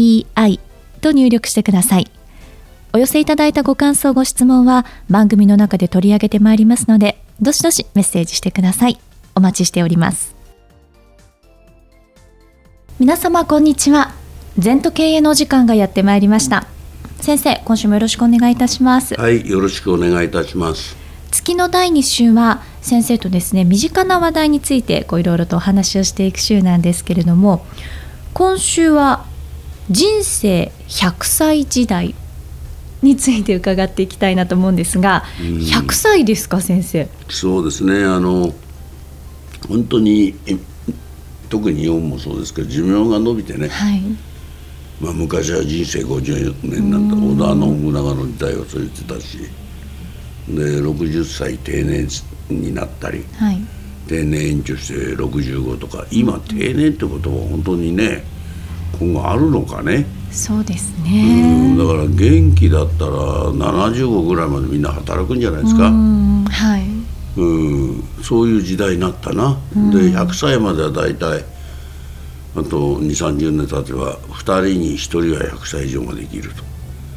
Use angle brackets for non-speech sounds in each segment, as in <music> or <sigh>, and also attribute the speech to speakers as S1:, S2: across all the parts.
S1: ZENTOKEIEI と入力してください。お寄せいただいたご感想、ご質問は番組の中で取り上げてまいりますので、どしどしメッセージしてください。お待ちしております。皆様、こんにちは。全都経営のお時間がやってまいりました。先生、今週もよろしくお願いいたします。
S2: はい、よろしくお願いいたします。
S1: 月の第2週は先生とですね身近な話題についていろいろとお話をしていく週なんですけれども今週は人生100歳時代について伺っていきたいなと思うんですが、うん、100歳ですか先生？
S2: そうですね。あの本当に特に日本もそうですけど寿命が伸びてね、はい、まあ、昔は人生50年なんだ織田信長の時代はそう言ってたしで60歳定年になったり、はい、定年延長して65とか今定年ってことは本当にね今後あるのかね。
S1: そうですね。
S2: だから元気だったら75ぐらいまでみんな働くんじゃないですか。はい。うんそういう時代になったな。で100歳までは大体あと2 3 0年経てば2人に1人は100歳以上ができると。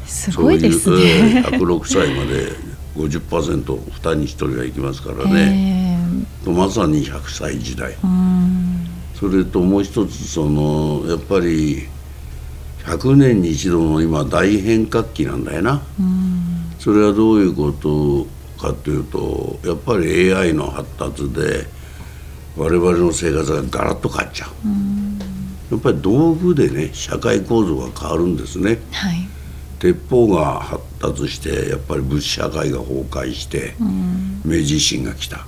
S1: すごいですね。
S2: 106歳まで 50%2 人に1人がいきますからね、<laughs> えー、まさに100歳時代それともう一つそのやっぱり100年に一度の今大変革期なんだよな。それはどういうことかというとやっぱり AI の発達で我々の生活がガラッと変わっちゃう。やっぱり道具でね社会構造が変わるんですね、はい。鉄砲が発達してやっぱり物社会が崩壊して、明治維新が来た、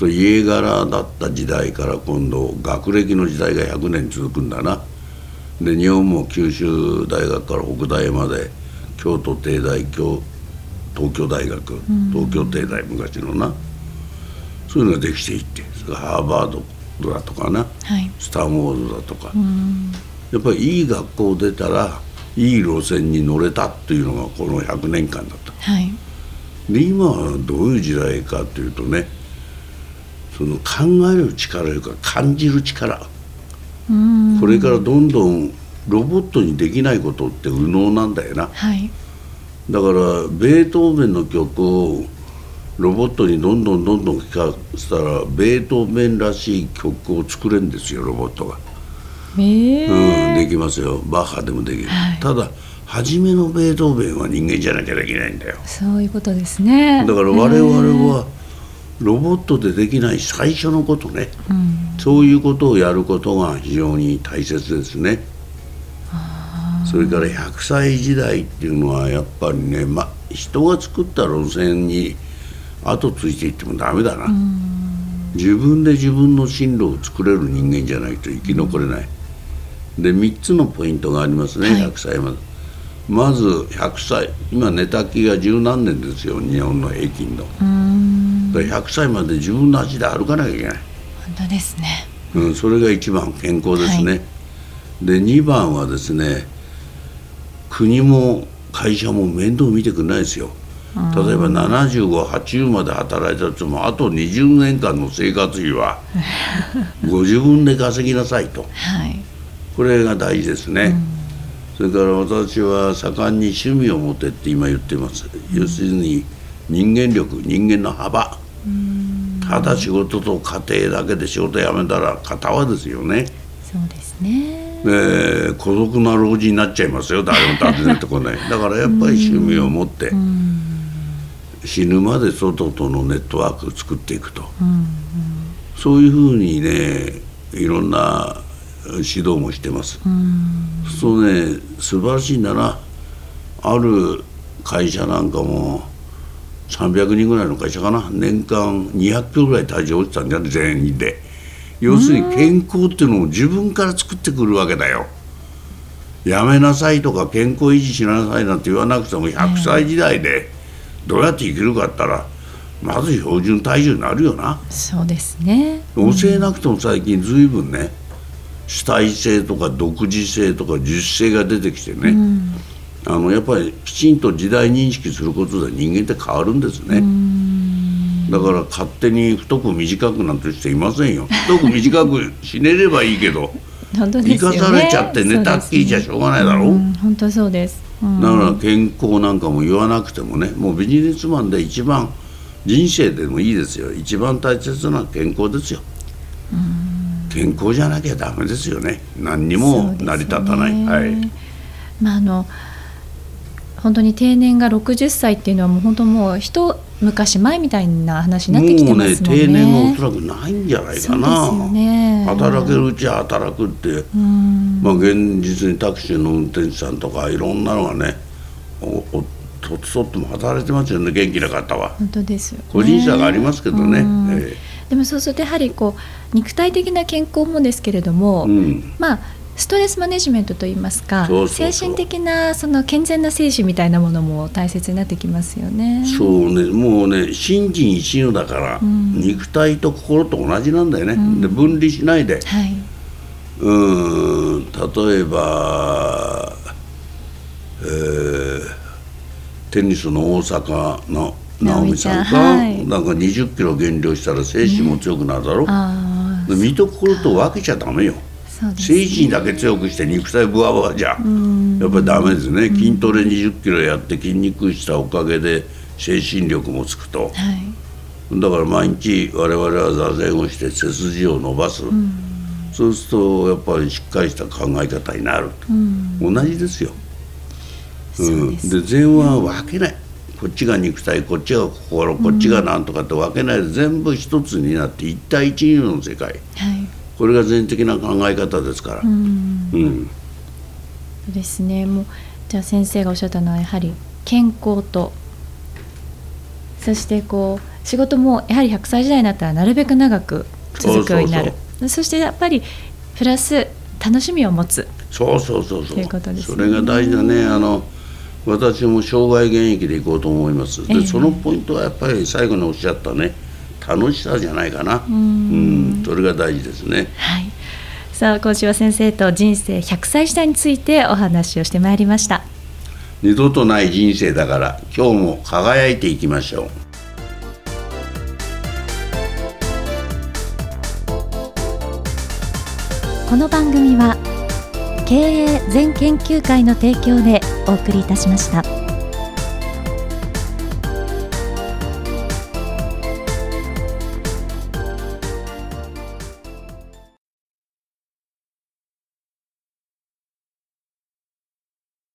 S2: うん、と家柄だった時代から今度学歴の時代が100年続くんだな。で日本も九州大学から北大まで京都帝大京東京大学、東京帝大昔のな。そういうのができていってそれハーバードだとかな、はい、スター・ウォーズだとか、やっぱりいい学校出たらいい路線に乗れたっていうのがこの100年間だった、はい、で今はどういう時代かというとねその考える力というか感じる力。これからどんどんロボットにできないことって右脳なんだよな、はい、だからベートーベンの曲をロボットにどんどんどんどん聴かせたらベートーベンらしい曲を作れるんですよロボットが。うん、できますよ。バッハでもできる、はい、ただ初めのベートーベンは人間じゃなきゃできないんだよ。
S1: そういうことですね。
S2: だから我々はロボットでできない最初のことね、うん、そういうことをやることが非常に大切ですね。それから100歳時代っていうのはやっぱりね、ま、人が作った路線に後ついていってもダメだな、うん、自分で自分の進路を作れる人間じゃないと生き残れない、で3つのポイントがありますね、はい、100歳まで。まず100歳。今寝たきが十何年ですよ日本の平均の。だ100歳まで自分の足で歩かなきゃいけない。
S1: 本当ですね、
S2: うん、それが一番健康ですね、はい、で2番はですね国も会社も面倒見てくれないですよ。例えば7580まで働いたともあと20年間の生活費は <laughs> ご自分で稼ぎなさいと、はい。これが大事ですね、うん、それから私は盛んに趣味を持てって今言ってます、うん、要するに人間力人間の幅、うん、ただ仕事と家庭だけで仕事辞めたら片はですよね。
S1: そうですね。
S2: で孤独な老人になっちゃいますよ。誰も訪ねてこないだからやっぱり趣味を持って、死ぬまで外とのネットワークを作っていくと、そういうふうにねいろんな指導もしてます。そうね素晴らしいんだな。ある会社なんかも300人ぐらいの会社かな。年間200票ぐらい体重落ちたんじゃない全員で。要するに健康っていうのを自分から作ってくるわけだよ。やめなさいとか健康維持しなさいなんて言わなくても100歳時代でどうやって生きるかったらまず標準体重になるよな。
S1: そうですね。
S2: 教えなくても最近ずいぶんね主体性とか独自性とか自主性が出てきてね、うん、あのやっぱりきちんと時代認識することで人間って変わるんですね。だから勝手に太く短くなんてしていませんよ。太く短く死ねればいいけど生かされちゃって寝たっきりじゃしょうがないだろ。う、
S1: 本当そうです、
S2: うん、だから健康なんかも言わなくてもねもうビジネスマンで一番人生でもいいですよ。一番大切な健康ですよ、健康じゃなきゃダメですよね。何にも成り立たない、ね、はい。
S1: まああの本当に定年が60歳っていうのはもう本当もう一昔前みたいな話になってきてますもんね。もうね定
S2: 年がおそらくないんじゃないかな。ね、働けるうちは働くって、まあ現実にタクシーの運転手さんとかいろんなのがね、おおとっそっても働いてますよね元気な方は。
S1: 本当ですよ、ね、
S2: 個人差がありますけどね。
S1: えー、でもそうするとやはりこう肉体的な健康もですけれども、うん、まあストレスマネジメントといいますか精神的なその健全な精神みたいなものも大切になってきますよね。
S2: そうね。もうね心身一如だから、うん、肉体と心と同じなんだよね、うん、で分離しないで、はい、うん。例えば、えー、テニスの大阪の直美さんが、はい、なんか20キロ減量したら精神も強くなるだろ、ね、で身と心と分けちゃダメよ。精神だけ強くして肉体ブワブワじゃやっぱりダメですね。筋トレ20キロやって筋肉したおかげで精神力もつくと、はい、だから毎日我々は座禅をして背筋を伸ばす、そうするとやっぱりしっかりした考え方になる同じですよ。うん、で禅は分けない。こっちが肉体こっちが心こっちが何とかって分けないで全部一つになって一対一の世界、はいこれが全的な考え方ですから。うん、うん、
S1: ですね。もうじゃあ先生がおっしゃったのはやはり健康と。そしてこう仕事もやはり100歳時代になったらなるべく長く続くようになる。そしてやっぱりプラス楽しみを持つ。
S2: そうそうそうそう、
S1: ね、
S2: それが大事だね。あの私も生涯現役でいこうと思います。で、えー、そのポイントはやっぱり最後におっしゃったね楽しさじゃないかな。うん。それが大事ですね。
S1: はい。さあ今週は先生と人生100歳時代についてお話をしてまいりました。
S2: 二度とない人生だから今日も輝いていきましょう。
S1: この番組は経営全研究会の提供でお送りいたしました。